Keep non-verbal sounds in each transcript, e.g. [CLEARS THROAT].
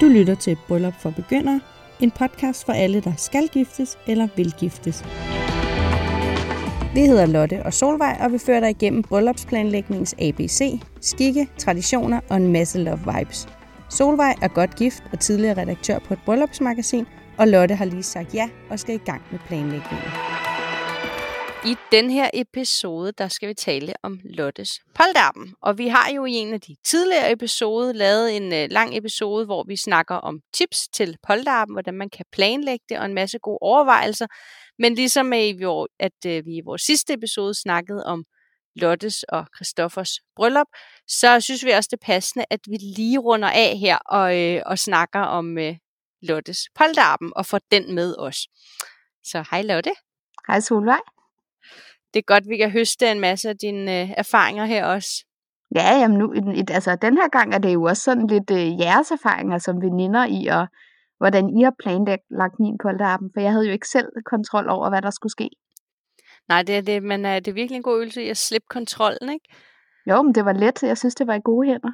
Du lytter til Bryllup for Begyndere, en podcast for alle, der skal giftes eller vil giftes. Vi hedder Lotte og Solvej, og vi fører dig igennem bryllupsplanlægningens ABC, skikke, traditioner og en masse love vibes. Solvej er godt gift og tidligere redaktør på et bryllupsmagasin, og Lotte har lige sagt ja og skal i gang med planlægningen. I den her episode, der skal vi tale om Lottes polterappen. Og vi har jo i en af de tidligere episoder lavet en øh, lang episode, hvor vi snakker om tips til polterappen, hvordan man kan planlægge det, og en masse gode overvejelser. Men ligesom at, at vi i vores sidste episode snakkede om Lottes og Christoffers bryllup, så synes vi også det er passende, at vi lige runder af her og, øh, og snakker om øh, Lottes polterappen og får den med os. Så hej Lotte. Hej Solvej det er godt, vi kan høste en masse af dine øh, erfaringer her også. Ja, jamen nu, altså den her gang er det jo også sådan lidt øh, jeres erfaringer som veninder i, og hvordan I har planlagt min polterappen, for jeg havde jo ikke selv kontrol over, hvad der skulle ske. Nej, det er, det, men er det er virkelig en god øvelse i at slippe kontrollen, ikke? Jo, men det var let. Jeg synes, det var i gode hænder.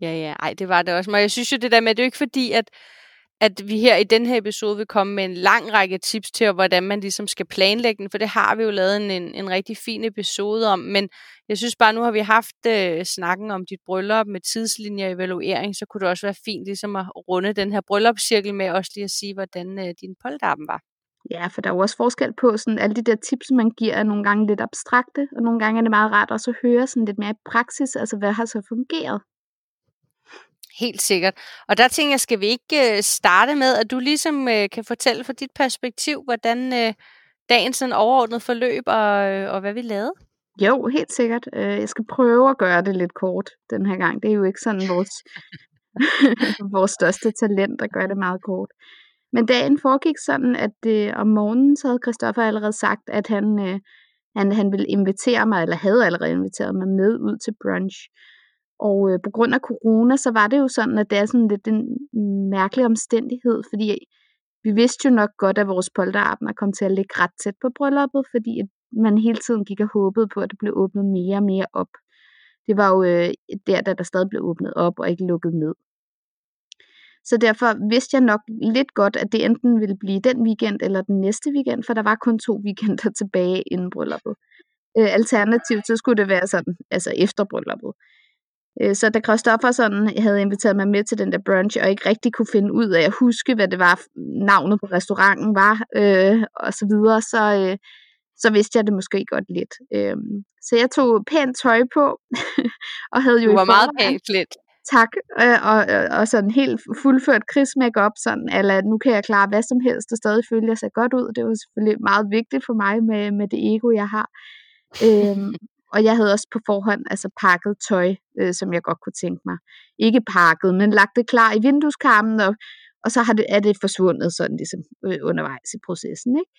Ja, ja, ej, det var det også. Men jeg synes jo det der med, det er jo ikke fordi, at at vi her i den her episode vil komme med en lang række tips til, hvordan man ligesom skal planlægge den, for det har vi jo lavet en, en, en rigtig fin episode om, men jeg synes bare, nu har vi haft øh, snakken om dit bryllup med tidslinjer og evaluering, så kunne det også være fint ligesom at runde den her bryllupscirkel med også lige at sige, hvordan øh, din polterappen var. Ja, for der er jo også forskel på sådan alle de der tips, man giver, er nogle gange lidt abstrakte, og nogle gange er det meget rart også at høre sådan lidt mere i praksis, altså hvad har så fungeret. Helt sikkert. Og der tænker jeg, skal vi ikke øh, starte med, at du ligesom øh, kan fortælle fra dit perspektiv, hvordan øh, dagen sådan overordnet forløb, og, og hvad vi lavede? Jo, helt sikkert. Jeg skal prøve at gøre det lidt kort den her gang. Det er jo ikke sådan vores, [LAUGHS] vores største talent at gøre det meget kort. Men dagen foregik sådan, at øh, om morgenen så havde Christoffer allerede sagt, at han, øh, han, han ville invitere mig, eller havde allerede inviteret mig med ud til brunch. Og øh, på grund af corona, så var det jo sådan, at det er sådan lidt en mærkelig omstændighed, fordi vi vidste jo nok godt, at vores polterabner kom til at ligge ret tæt på brylluppet, fordi at man hele tiden gik og håbede på, at det blev åbnet mere og mere op. Det var jo øh, der, da der stadig blev åbnet op og ikke lukket ned. Så derfor vidste jeg nok lidt godt, at det enten ville blive den weekend eller den næste weekend, for der var kun to weekender [LAUGHS] tilbage inden brylluppet. Øh, alternativt så skulle det være sådan, altså efter brylluppet. Øh, så da Christoffer sådan havde inviteret mig med til den der brunch, og ikke rigtig kunne finde ud af at huske, hvad det var, navnet på restauranten var, øh, og så videre, så, øh, så vidste jeg det måske godt lidt. Øh, så jeg tog pænt tøj på, [LAUGHS] og havde jo... Du var meget pænt lidt. Tak, øh, og, og, og sådan helt fuldført krigsmakeup, sådan, eller nu kan jeg klare hvad som helst, og stadig føle, jeg ser godt ud. Det var selvfølgelig meget vigtigt for mig med, med det ego, jeg har. øhm, og jeg havde også på forhånd altså pakket tøj, øh, som jeg godt kunne tænke mig. Ikke pakket, men lagt det klar i vindueskarmen, og, og så har det, er det forsvundet sådan ligesom øh, undervejs i processen. Ikke?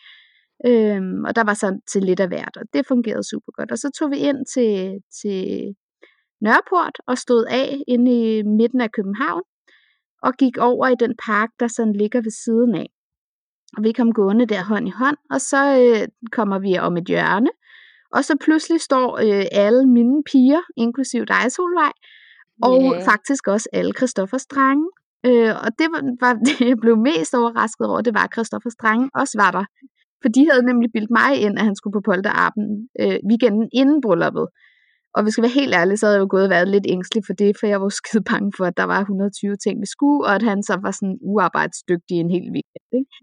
Øhm, og der var så til lidt af hvert, og det fungerede super godt. Og så tog vi ind til, til Nørreport og stod af inde i midten af København, og gik over i den park, der sådan ligger ved siden af. Og vi kom gående der hånd i hånd, og så øh, kommer vi om et hjørne, og så pludselig står øh, alle mine piger, inklusiv dig, Solvej, og yeah. faktisk også alle Christoffers drenge. Øh, og det var, var [LAUGHS] det, jeg blev mest overrasket over, det var, at Christoffers drenge også var der. For de havde nemlig bildt mig ind, at han skulle på polterappen øh, weekenden inden brylluppet. Og hvis jeg skal være helt ærlig, så havde jeg jo gået og været lidt ængstelig for det, for jeg var [LAUGHS] skide bange for, at der var 120 ting, vi skulle, og at han så var sådan uarbejdsdygtig en hel weekend. Ikke?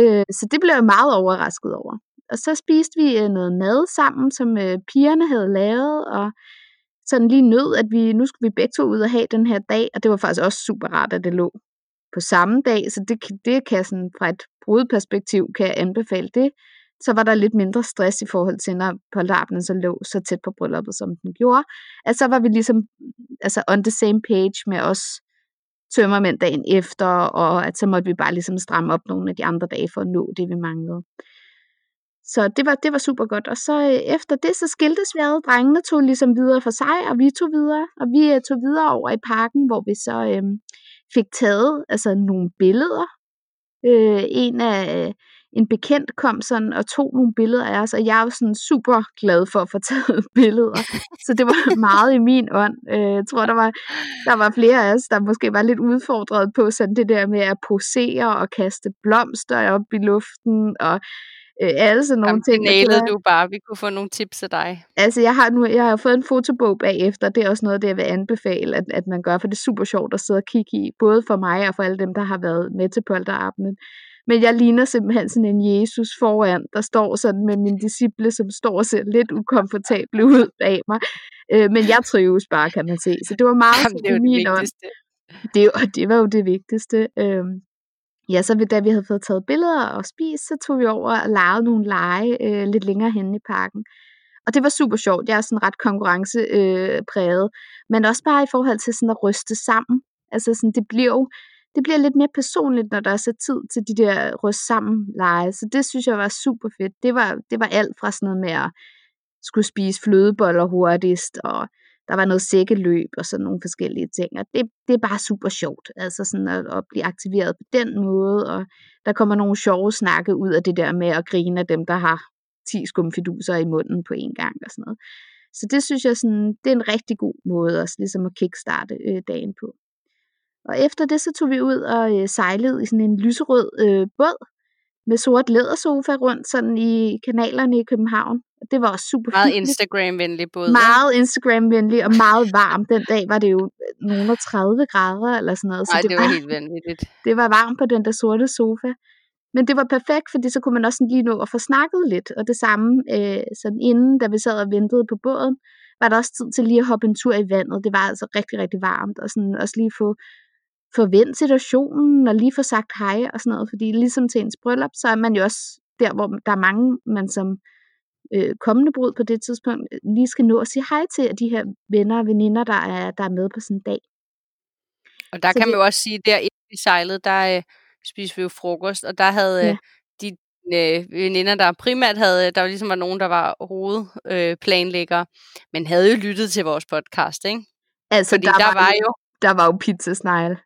Øh, så det blev jeg meget overrasket over. Og så spiste vi øh, noget mad sammen, som øh, pigerne havde lavet, og sådan lige nød, at vi nu skulle vi begge to ud og have den her dag, og det var faktisk også super rart, at det lå på samme dag, så det, det kan sådan fra et brudperspektiv kan jeg anbefale det. Så var der lidt mindre stress i forhold til, når polterappen så lå så tæt på brylluppet, som den gjorde. Altså så var vi ligesom altså on the same page med os tømmermænd dagen efter, og at så måtte vi bare ligesom stramme op nogle af de andre dage for at nå det, vi manglede. Så det var, det var super godt. Og så øh, efter det, så skiltes vi ad. Drengene tog ligesom videre for sig, og vi tog videre. Og vi øh, tog videre over i parken, hvor vi så øh, fik taget altså nogle billeder. Øh, en, af, øh, en bekendt kom sådan og tog nogle billeder af os, og jeg er jo sådan super glad for at få [LAUGHS] taget billeder. Så det var meget i min ånd. Øh, jeg tror, der var, der var flere af os, der måske var lidt udfordret på sådan det der med at posere og kaste blomster op i luften, og øh, alle sådan nogle Jamen, ting. Det du bare. Vi kunne få nogle tips af dig. Altså, jeg har nu jeg har fået en fotobog bagefter. Det er også noget, det jeg vil anbefale, at, at man gør, for det er super sjovt at sidde og kigge i, både for mig og for alle dem, der har været med til polterappenen. Men jeg ligner simpelthen sådan en Jesus foran, der står sådan med mine disciple, som står og ser lidt ukomfortable ud bag mig. Øh, men jeg trives bare, kan man se. Så det var meget Jamen, det, var det vigtigste. Det, det var jo det vigtigste. Øh, ja, så da vi havde fået taget billeder og spist, så tog vi over og legede nogle lege øh, lidt længere henne i parken. Og det var super sjovt. Jeg er sådan ret konkurrencepræget. Øh, men også bare i forhold til sådan at ryste sammen. Altså sådan, det bliver jo det bliver lidt mere personligt, når der er så tid til de der ryst sammen lege. Så det synes jeg var super fedt. Det var, det var alt fra sådan noget med at skulle spise flødeboller hurtigst, og der var noget sækkeløb og sådan nogle forskellige ting. Og det, det er bare super sjovt, altså sådan at, at blive aktiveret på den måde, og der kommer nogle sjove snakke ud af det der med at grine af dem, der har 10 skumfiduser i munden på en gang og sådan noget. Så det synes jeg sådan, det er en rigtig god måde også ligesom at kickstarte øh, dagen på. Og efter det, så tog vi ud og øh, sejlede i sådan en lyserød øh, båd med sort lædersofa rundt sådan i kanalerne i København. Det var også super Meget Instagram-venlig båd. Meget Instagram-venlig og meget varmt. Den dag var det jo nogle 30 grader eller sådan noget. Så Nej, det, det var, var helt vanvittigt. [LAUGHS] Det var varmt på den der sorte sofa. Men det var perfekt, fordi så kunne man også lige nå at få snakket lidt. Og det samme, øh, sådan inden, da vi sad og ventede på båden, var der også tid til lige at hoppe en tur i vandet. Det var altså rigtig, rigtig varmt. Og sådan også lige få forvente situationen og lige få sagt hej og sådan noget, fordi ligesom til ens bryllup, så er man jo også der, hvor der er mange, man som øh, kommende brud på det tidspunkt lige skal nå at sige hej til de her venner og veninder, der er, der er med på sådan en dag. Og der så kan det, man jo også sige, der i sejlet, der øh, spiste vi jo frokost, og der havde ja. øh, de øh, veninder, der primært havde, der var ligesom var nogen, der var hovedplanlæggere, øh, men havde jo lyttet til vores podcast, ikke? Altså, Fordi der, der var, var jo der var jo pizzasnegle.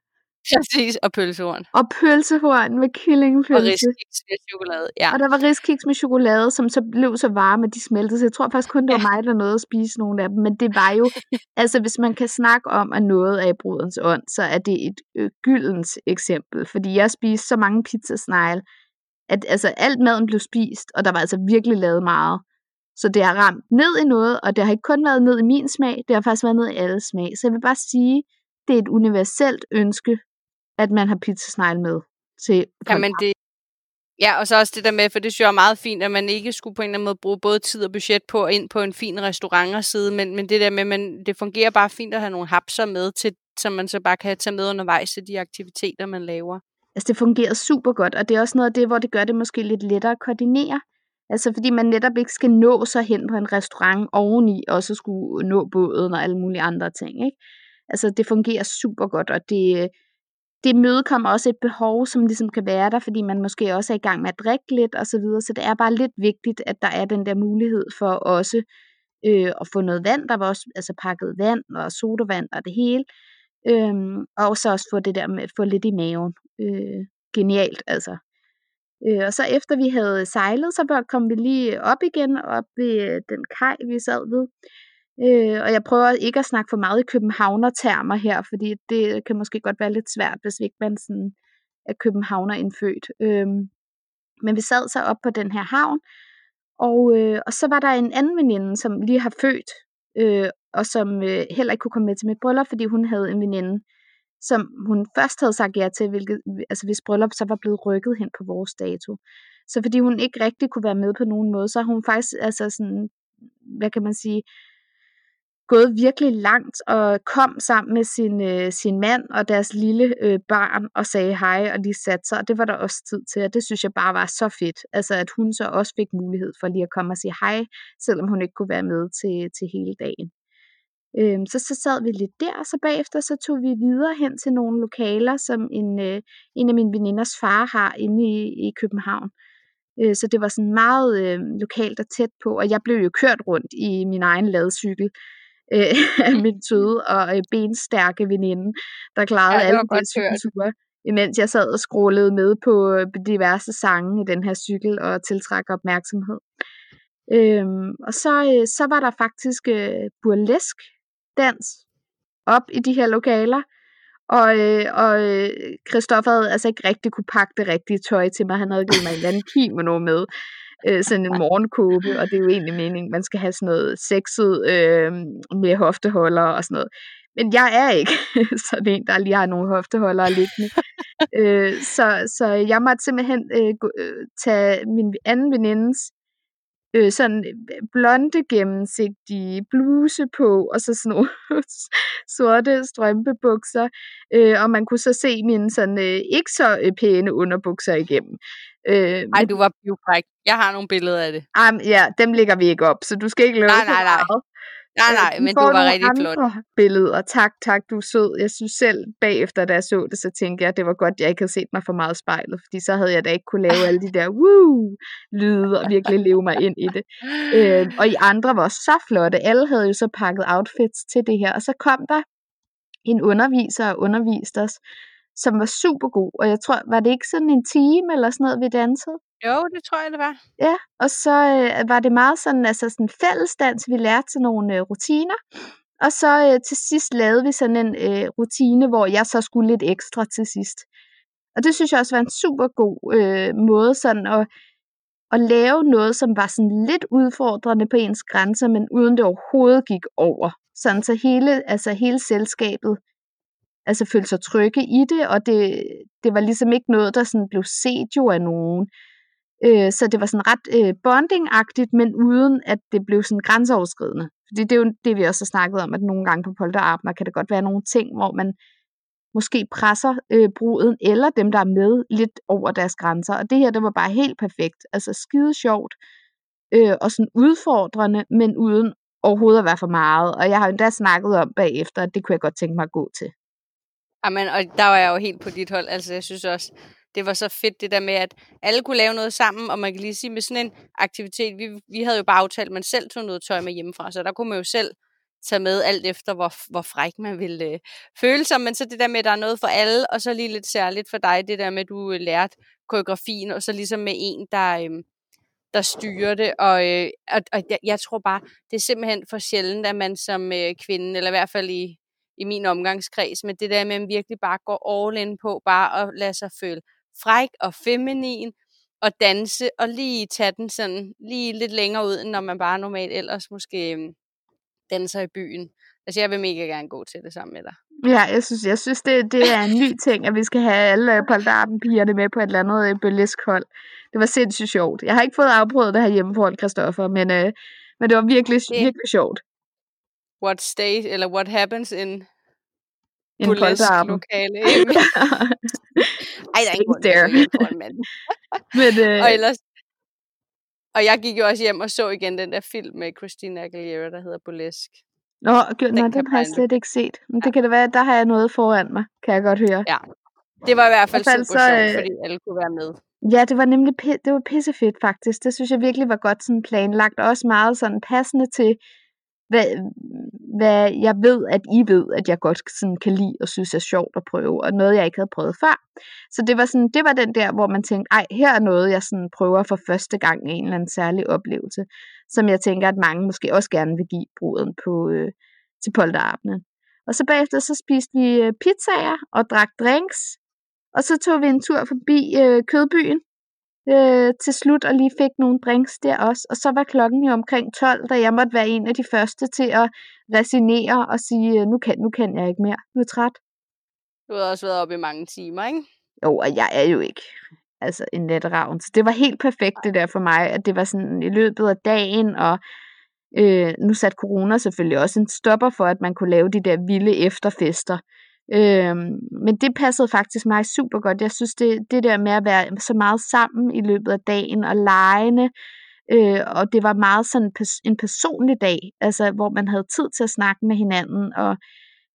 [LAUGHS] Præcis, og pølsehorn. Og pølsehorn med kyllingepølse. Og riskiks med chokolade, ja. Og der var riskiks med chokolade, som så blev så varme, at de smeltede. Så jeg tror faktisk kun, det var mig, der nåede at spise nogle af dem. Men det var jo, [LAUGHS] altså hvis man kan snakke om, at noget er i brudens ånd, så er det et øh, gyldens eksempel. Fordi jeg spiste så mange pizzasnegle, at altså, alt maden blev spist, og der var altså virkelig lavet meget. Så det har ramt ned i noget, og det har ikke kun været ned i min smag, det har faktisk været ned i alle smag. Så jeg vil bare sige, det er et universelt ønske, at man har pizzasnegle med til Jamen det, Ja, og så også det der med, for det synes jeg er meget fint, at man ikke skulle på en eller anden måde bruge både tid og budget på ind på en fin restaurant og sidde, men, men det der med, at man, det fungerer bare fint at have nogle hapser med, til, som man så bare kan tage med undervejs til de aktiviteter, man laver. Altså det fungerer super godt, og det er også noget af det, hvor det gør det måske lidt lettere at koordinere. Altså fordi man netop ikke skal nå sig hen på en restaurant oveni, og så skulle nå båden og alle mulige andre ting. Ikke? Altså det fungerer super godt, og det, det mødekommer også et behov, som ligesom kan være der, fordi man måske også er i gang med at drikke lidt og så videre. Så det er bare lidt vigtigt, at der er den der mulighed for også øh, at få noget vand. Der var også altså pakket vand og sodavand og det hele. øh, og så også få det der med at få lidt i maven. Øh, genialt altså. Øh, og så efter vi havde sejlet, så kom vi lige op igen, op ved den kaj, vi sad ved. Øh, og jeg prøver ikke at snakke for meget i københavner-termer her, fordi det kan måske godt være lidt svært, hvis ikke man sådan er københavner indfødt. Øh, men vi sad så op på den her havn, og, øh, og så var der en anden veninde, som lige har født, øh, og som øh, heller ikke kunne komme med til mit bryllup, fordi hun havde en veninde, som hun først havde sagt ja til, hvilket, altså hvis bryllup så var blevet rykket hen på vores dato. Så fordi hun ikke rigtig kunne være med på nogen måde, så har hun faktisk, altså sådan, hvad kan man sige, gået virkelig langt og kom sammen med sin, øh, sin mand og deres lille øh, barn og sagde hej og de satte sig, og det var der også tid til, og det synes jeg bare var så fedt, altså at hun så også fik mulighed for lige at komme og sige hej, selvom hun ikke kunne være med til, til hele dagen. Øhm, så, så sad vi lidt der, og så bagefter så tog vi videre hen til nogle lokaler, som en, øh, en af mine veninders far har inde i, i København. Øh, så det var sådan meget øh, lokalt og tæt på, og jeg blev jo kørt rundt i min egen ladcykel øh, [LAUGHS] af min søde og øh, benstærke veninde, der klarede ja, alle de cykelture. imens jeg sad og scrollede med på diverse sange i den her cykel og tiltrække opmærksomhed. Øhm, og så, øh, så var der faktisk øh, burlesk dans op i de her lokaler, og, øh, og øh, Christoffer havde altså ikke rigtig kunne pakke det rigtige tøj til mig. Han havde givet mig en eller anden kimono med, øh, sådan en morgenkåbe, og det er jo egentlig meningen, man skal have sådan noget sexet øh, med hofteholder og sådan noget. Men jeg er ikke [LAUGHS] sådan en, der lige har nogle hofteholdere liggende. [LAUGHS] øh, så, så jeg måtte simpelthen øh, gå, øh, tage min anden venindes øh, sådan øh, blonde gennemsigtige bluse på, og så sådan nogle [LAUGHS] sorte strømpebukser, øh, og man kunne så se mine sådan øh, ikke så øh, pæne underbukser igennem. Øh, Ej, du var pivfræk. Jeg har nogle billeder af det. Um, ja, dem lægger vi ikke op, så du skal ikke love nej, nej, nej. Nej, øh, nej, men du var rigtig flot. billeder. Tak, tak, du er sød. Jeg synes selv, bagefter da jeg så det, så tænkte jeg, at det var godt, at jeg ikke havde set mig for meget spejlet, fordi så havde jeg da ikke kunne lave alle de der woo lyde og virkelig leve mig ind i det. Øh, og I andre var så flotte. Alle havde jo så pakket outfits til det her, og så kom der en underviser og underviste os, som var super god, og jeg tror, var det ikke sådan en time eller sådan noget, vi dansede? Jo, det tror jeg, det var. Ja, og så øh, var det meget sådan, altså sådan fællesdans, vi lærte til nogle øh, rutiner, og så øh, til sidst lavede vi sådan en øh, rutine, hvor jeg så skulle lidt ekstra til sidst. Og det synes jeg også var en super god øh, måde sådan at, at lave noget, som var sådan lidt udfordrende på ens grænser, men uden det overhovedet gik over. Sådan så hele, altså hele selskabet altså følte sig trygge i det, og det, det var ligesom ikke noget, der sådan blev set jo af nogen. Øh, så det var sådan ret øh, bonding-agtigt, men uden at det blev sådan grænseoverskridende. Fordi det er jo det, vi også har snakket om, at nogle gange på polterabner kan det godt være nogle ting, hvor man måske presser øh, bruden eller dem, der er med, lidt over deres grænser. Og det her, det var bare helt perfekt. Altså skide sjovt øh, og sådan udfordrende, men uden overhovedet at være for meget. Og jeg har endda snakket om bagefter, at det kunne jeg godt tænke mig at gå til. Amen, og der var jeg jo helt på dit hold. Altså, jeg synes også, det var så fedt det der med, at alle kunne lave noget sammen, og man kan lige sige med sådan en aktivitet, vi, vi havde jo bare aftalt, at man selv tog noget tøj med hjemmefra, så der kunne man jo selv tage med alt efter, hvor, hvor fræk man ville øh, føle sig, men så det der med, at der er noget for alle, og så lige lidt særligt for dig, det der med, at du øh, lærte koreografien, og så ligesom med en, der, øh, der styrer det, og, øh, og, og jeg, jeg tror bare, det er simpelthen for sjældent, at man som øh, kvinde, eller i hvert fald i, i min omgangskreds, med det der med, at man virkelig bare går all in på, bare at lade sig føle fræk og feminin, og danse, og lige tage den sådan lige lidt længere ud, end når man bare normalt ellers måske øhm, danser i byen. Altså, jeg vil mega gerne gå til det sammen med dig. Ja, jeg synes, jeg synes det, det er en ny ting, at vi skal have alle polterappen-pigerne med på et eller andet øh, burlesk hold. Det var sindssygt sjovt. Jeg har ikke fået afprøvet det her hjemme foran Christoffer, men, øh, men det var virkelig, det, virkelig sjovt. What state, eller what happens in en lokale. [LAUGHS] Ej, der er ikke der. [LAUGHS] Men, [LAUGHS] øh... og ellers, og jeg gik jo også hjem og så igen den der film med Christina Aguilera, der hedder Burlesque. Nå, den, nej, den har jeg slet ikke set. Men ja. det kan det være, der har jeg noget foran mig, kan jeg godt høre. Ja, det var i hvert fald, I hvert fald super så, sjovt, øh, fordi alle kunne være med. Ja, det var nemlig det var pissefedt faktisk. Det synes jeg virkelig var godt sådan planlagt, og også meget sådan passende til hvad, hvad jeg ved, at I ved, at jeg godt sådan kan lide og synes er sjovt at prøve, og noget, jeg ikke havde prøvet før. Så det var, sådan, det var den der, hvor man tænkte, ej, her er noget, jeg sådan prøver for første gang i en eller anden særlig oplevelse, som jeg tænker, at mange måske også gerne vil give bruden på, øh, til polterappenen. Og så bagefter så spiste vi øh, pizzaer og drak drinks, og så tog vi en tur forbi øh, Kødbyen, øh, til slut og lige fik nogle drinks der også. Og så var klokken jo omkring 12, da jeg måtte være en af de første til at resignere og sige, øh, nu kan, nu kan jeg ikke mere. Nu er træt. Du har også været oppe i mange timer, ikke? Jo, og jeg er jo ikke altså en netravn. Så det var helt perfekt det der for mig, at det var sådan i løbet af dagen, og øh, nu satte corona selvfølgelig også en stopper for, at man kunne lave de der vilde efterfester. Øhm, men det passede faktisk mig super godt. Jeg synes, det, det der med at være så meget sammen i løbet af dagen og legende, øh, og det var meget sådan en personlig dag, altså hvor man havde tid til at snakke med hinanden og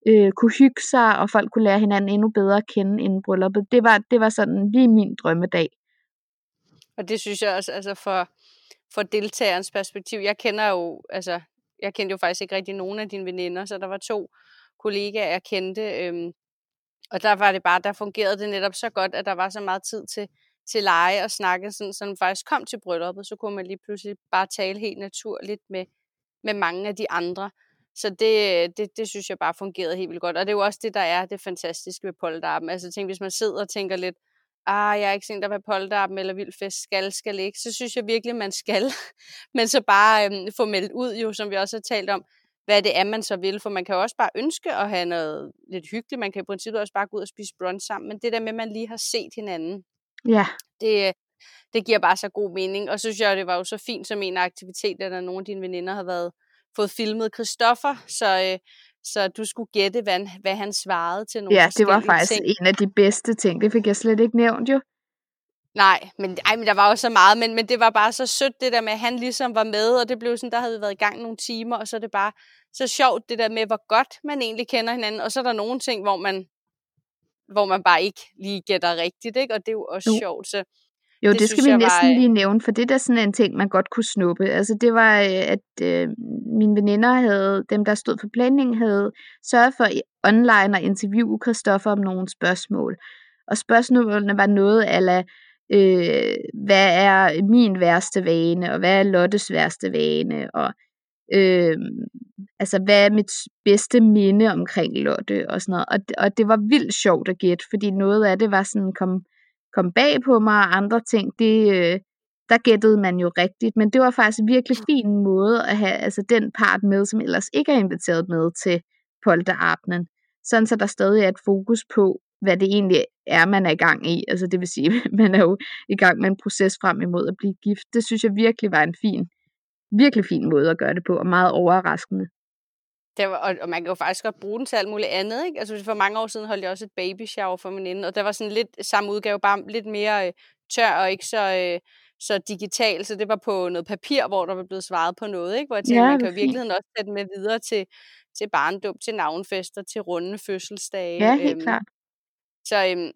øh, kunne hygge sig, og folk kunne lære hinanden endnu bedre at kende inden brylluppet. Det var, det var sådan lige min drømmedag. Og det synes jeg også, altså for, for deltagerens perspektiv. Jeg kender jo, altså, jeg kendte jo faktisk ikke rigtig nogen af dine veninder, så der var to kollegaer, kendte, øhm, Og der var det bare, der fungerede det netop så godt, at der var så meget tid til, til lege og snakke, sådan, så man faktisk kom til brylluppet, så kunne man lige pludselig bare tale helt naturligt med, med mange af de andre. Så det, det, det synes jeg bare fungerede helt vildt godt. Og det er jo også det, der er det fantastiske ved polterappen. Altså tænk, hvis man sidder og tænker lidt, ah, jeg er ikke set der vil polterappen eller vild fest, skal, skal ikke, så synes jeg virkelig, man skal. [LAUGHS] Men så bare øhm, få meldt ud, jo, som vi også har talt om, hvad det er, man så vil. For man kan også bare ønske at have noget lidt hyggeligt. Man kan i princippet også bare gå ud og spise brunch sammen. Men det der med, at man lige har set hinanden, Ja, det, det giver bare så god mening. Og så synes jeg, det var jo så fint som en af aktiviteterne, at nogle af dine veninder har været, fået filmet Christoffer, så, øh, så du skulle gætte, hvad, hvad han svarede til nogle ja det var faktisk ting. en af de bedste ting. Det fik jeg slet ikke nævnt jo. Nej, men, ej, men der var jo så meget, men, men det var bare så sødt det der med, at han ligesom var med, og det blev sådan, der havde vi været i gang nogle timer, og så er det bare så sjovt det der med, hvor godt man egentlig kender hinanden, og så er der nogle ting, hvor man, hvor man bare ikke lige gætter rigtigt, ikke? og det er jo også Jo. sjovt, så Jo, Det det, skal vi næsten var, øh, lige nævne, for det er da sådan en ting, man godt kunne snuppe. Altså det var, øh, at øh, mine veninder havde, dem der stod for planningen, havde sørget for online at interviewe Christoffer om nogle spørgsmål. Og spørgsmålene var noget ala, øh, hvad er min værste vane, og hvad er Lottes værste vane, og øh, altså hvad er mit bedste minde omkring Lotte, og sådan noget. Og, og det var vildt sjovt at gætte, fordi noget af det var sådan, kom, kom bag på mig, og andre ting, det, øh, der gættede man jo rigtigt. Men det var faktisk en virkelig fin måde at have altså den part med, som ellers ikke er inviteret med til polterabnen, Sådan så der stadig er et fokus på, hvad det egentlig er, man er i gang i. Altså det vil sige, [LAUGHS] man er jo i gang med en proces frem imod at blive gift. Det synes jeg virkelig var en fin, virkelig fin måde at gøre det på, og meget overraskende. Det var, og, og man kan jo faktisk godt bruge den til alt muligt andet, ikke? Altså for mange år siden holdt jeg også et baby shower for min inde, og der var sådan lidt samme udgave, bare lidt mere øh, tør og ikke så, øh, så digital, så det var på noget papir, hvor der var blevet svaret på noget, ikke? Hvor jeg tænkte, Ja, man kan jo virkeligheden også sætte den med videre til, til barndåb, til navnfester, til runde fødselsdage. Ja, helt øhm, klart. Så, øhm,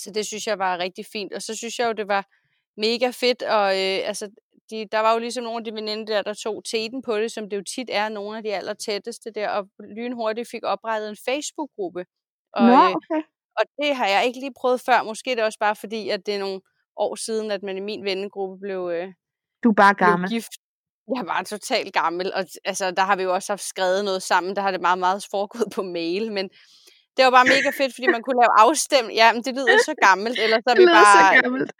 så det synes jeg var rigtig fint. Og så synes jeg jo, det var mega fedt. Og øh, altså, de, der var jo ligesom nogle af de veninder der, der tog teten på det, som det jo tit er nogle af de aller tætteste der, og lynhurtigt fik oprettet en Facebook-gruppe. Og, Nå, øh, okay. og det har jeg ikke lige prøvet før. Måske er det også bare fordi, at det er nogle år siden, at man i min vennegruppe blev, øh, Du er bare blev gammel. gift. Jeg var totalt gammel, og altså, der har vi jo også haft skrevet noget sammen. Der har det meget, meget foregået på mail, men det var bare mega fedt, fordi man kunne lave afstemning. Ja, men det lyder så gammelt, ellers så er [LAUGHS] Det lyder bare... [LAUGHS] så gammelt.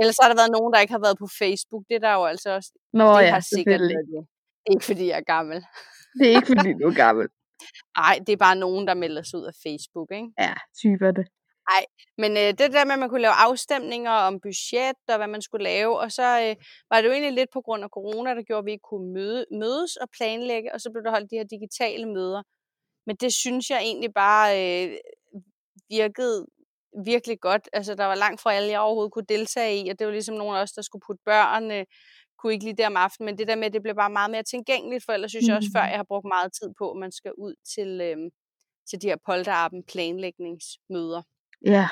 Ellers har der været nogen, der ikke har været på Facebook. Det er der jo altså også. Nå det ja, har sikkert været det. Ikke fordi jeg er gammel. Det er ikke, fordi du er gammel. [LAUGHS] Nej, det er bare nogen, der melder sig ud af Facebook, ikke? Ja, typer det. Men øh, det der med, at man kunne lave afstemninger om budget og hvad man skulle lave, og så øh, var det jo egentlig lidt på grund af corona, der gjorde, at vi ikke kunne møde, mødes og planlægge, og så blev der holdt de her digitale møder. Men det synes jeg egentlig bare øh, virkede virkelig godt. Altså, der var langt fra alle, jeg overhovedet kunne deltage i, og det var ligesom nogen af os, der skulle putte børn, øh, kunne ikke lige der om aftenen, men det der med, det blev bare meget mere tilgængeligt, for ellers synes jeg også før, Mhm. jeg har brugt meget tid på, at man skal ud til, øh, til de her polterappen planlægningsmøder. Ja,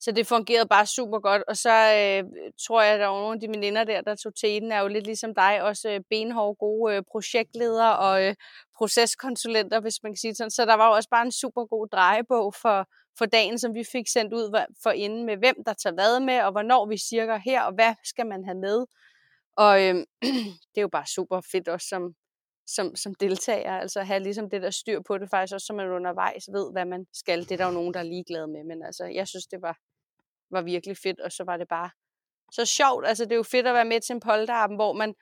så det fungerede bare super godt. Og så øh, tror jeg, at der var nogle af de veninder der, der tog til den, er jo lidt ligesom dig, også øh, benhårde, gode øh, projektledere og øh, proceskonsulenter, hvis man kan sige det sådan. Så der var jo også bare en super god drejebog for, for dagen, som vi fik sendt ud for inden med, hvem der tager hvad med, og hvornår vi cirka her, og hvad skal man have med. Og øh, [CLEARS THROAT] det er jo bare super fedt også som, som, som deltager, altså at have ligesom det der styr på det faktisk også, så man undervejs ved, hvad man skal. Det er der jo nogen, der er ligeglade med, men altså, jeg synes, det var, var virkelig fedt, og så var det bare så sjovt. Altså, det er jo fedt at være med til en polterappen, hvor man,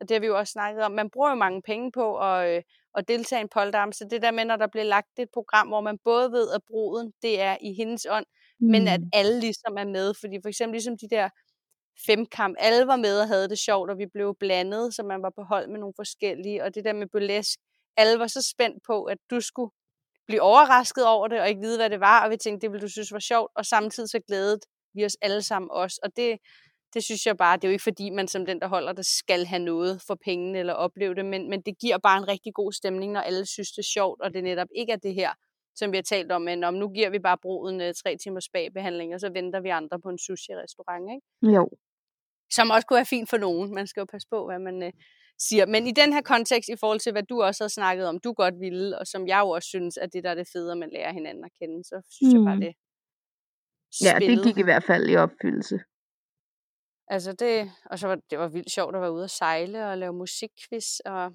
og det har vi jo også snakket om, man bruger jo mange penge på at, øh, at deltage i en polterappen, så det der med, når der bliver lagt et program, hvor man både ved, at bruden, det er i hendes ånd, mm. men at alle ligesom er med, fordi for eksempel ligesom de der femkamp, alle var med og havde det sjovt, og vi blev blandet, så man var på hold med nogle forskellige, og det der med burlesk, alle var så spændt på, at du skulle blive overrasket over det, og ikke vide, hvad det var, og vi tænkte, det ville du synes var sjovt, og samtidig så glædede vi os alle sammen også, og det, det synes jeg bare, det er jo ikke fordi, man som den, der holder det, skal have noget for pengene eller opleve det, men, men det giver bare en rigtig god stemning, når alle synes, det er sjovt, og det netop ikke er det her, som vi har talt om, men om nu giver vi bare bruden uh, tre timers spagbehandling, og så venter vi andre på en sushi-restaurant, ikke? Jo. Som også kunne være fint for nogen. Man skal jo passe på, hvad man uh, siger. Men i den her kontekst, i forhold til, hvad du også har snakket om, du godt ville, og som jeg jo også synes, at det der er det fede, at man lærer hinanden at kende, så synes mm. jeg bare, det Ja, det gik i hvert fald i opfyldelse. Altså det, og så var det var vildt sjovt at være ude og sejle og lave musikquiz. Og...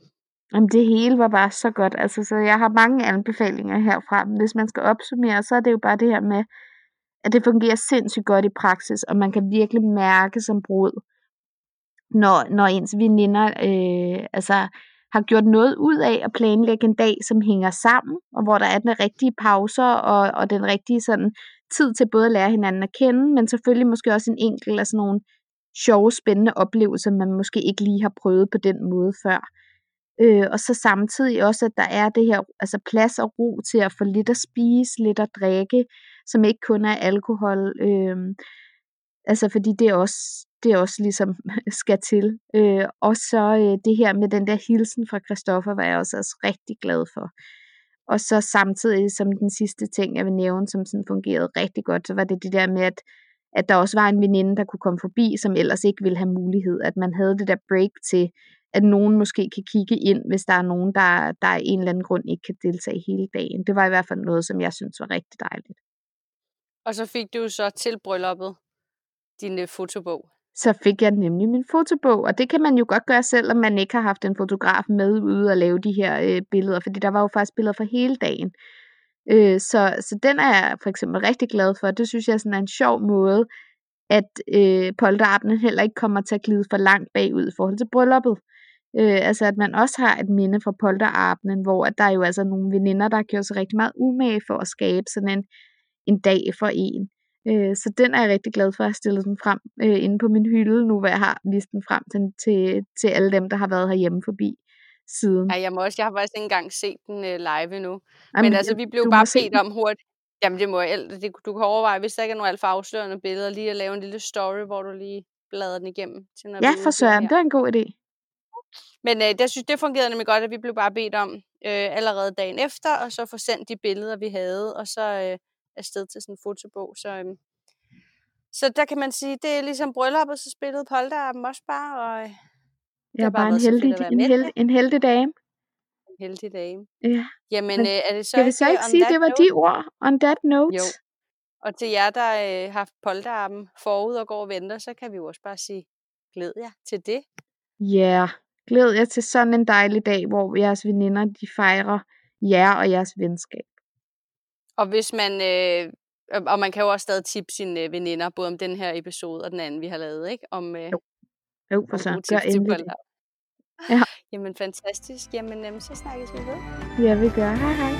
Jamen det hele var bare så godt. Altså, så jeg har mange anbefalinger herfra. Men hvis man skal opsummere, så er det jo bare det her med, at det fungerer sindssygt godt i praksis, og man kan virkelig mærke som brud, når, når ens veninder øh, altså, har gjort noget ud af at planlægge en dag, som hænger sammen, og hvor der er den rigtige pauser, og, og den rigtige sådan, tid til både at lære hinanden at kende, men selvfølgelig måske også en enkelt af sådan nogle sjove, spændende oplevelser, man måske ikke lige har prøvet på den måde før. Øh, og så samtidig også, at der er det her altså plads og ro til at få lidt at spise, lidt at drikke, som ikke kun er alkohol. Øh, altså fordi det er også, det også ligesom [LAUGHS] skal til. Øh, og så øh, det her med den der hilsen fra Christoffer, var jeg også, også rigtig glad for. Og så samtidig som den sidste ting, jeg vil nævne, som sådan fungerede rigtig godt, så var det det der med, at, at der også var en veninde, der kunne komme forbi, som ellers ikke ville have mulighed. At man havde det der break til, at nogen måske kan kigge ind, hvis der er nogen, der, der af en eller anden grund ikke kan deltage hele dagen. Det var i hvert fald noget, som jeg synes var rigtig dejligt. Og så fik du så til brylluppet din øh, fotobog så fik jeg nemlig min fotobog, og det kan man jo godt gøre selv, om man ikke har haft en fotograf med ude og lave de her øh, billeder, fordi der var jo faktisk billeder for hele dagen. Øh, så, så den er jeg for eksempel rigtig glad for. Det synes jeg sådan er en sjov måde, at øh, polterabenen heller ikke kommer til at glide for langt bagud i forhold til brylluppet. Øh, altså at man også har et minde fra polterabenen, hvor at der er jo altså nogle veninder, der har gjort sig rigtig meget umage for at skabe sådan en, en dag for en. Øh, så den er jeg rigtig glad for at have stillet den frem øh, inde på min hylde, nu hvor jeg har vist den frem til, til, til alle dem, der har været herhjemme forbi siden. Ja, jeg, må også, jeg har faktisk ikke engang set den øh, live endnu. Jamen, Men altså, vi blev bare bedt om hurtigt. Jamen, det må jeg, det, du kan overveje, hvis der ikke er nogen alt for afslørende billeder, lige at lave en lille story, hvor du lige bladrer den igennem. Til når ja, for søren, det er en god idé. Men øh, det, synes, det fungerede nemlig godt, at vi blev bare bedt om øh, allerede dagen efter, og så få sendt de billeder, vi havde, og så øh, afsted til sådan en fotobog. Så, øhm, så der kan man sige, det er ligesom brylluppet, så spillede dem også bare, og øh, jeg er bare, bare en heldig, en, held, en heldig dame. En heldig dame. Ja. Jamen, Men, øh, er det så skal vi så ikke sige, det var note? de ord, on that note? Jo. Og til jer, der øh, har haft polterarmen forud og går og venter, så kan vi jo også bare sige, glæd jer til det. Ja, yeah. glæd jer til sådan en dejlig dag, hvor jeres veninder, de fejrer jer og jeres venskab. Og hvis man, øh, og man kan jo også stadig tippe sine øh, veninder, både om den her episode og den anden, vi har lavet, ikke? Om, øh, jo. Jo, for så. Gør endelig det. Ja. [LAUGHS] Jamen, fantastisk. Jamen, øh, så snakkes vi ved. Ja, vi gør. Hej, hej.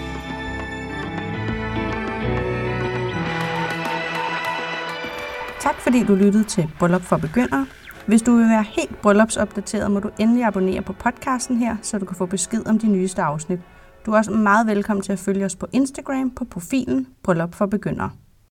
Tak fordi du lyttede til Bryllup for Begyndere. Hvis du vil være helt bryllupsopdateret, må du endelig abonnere på podcasten her, så du kan få besked om de nyeste afsnit. Du er også meget velkommen til at følge os på Instagram på profilen Bryllup for Begyndere.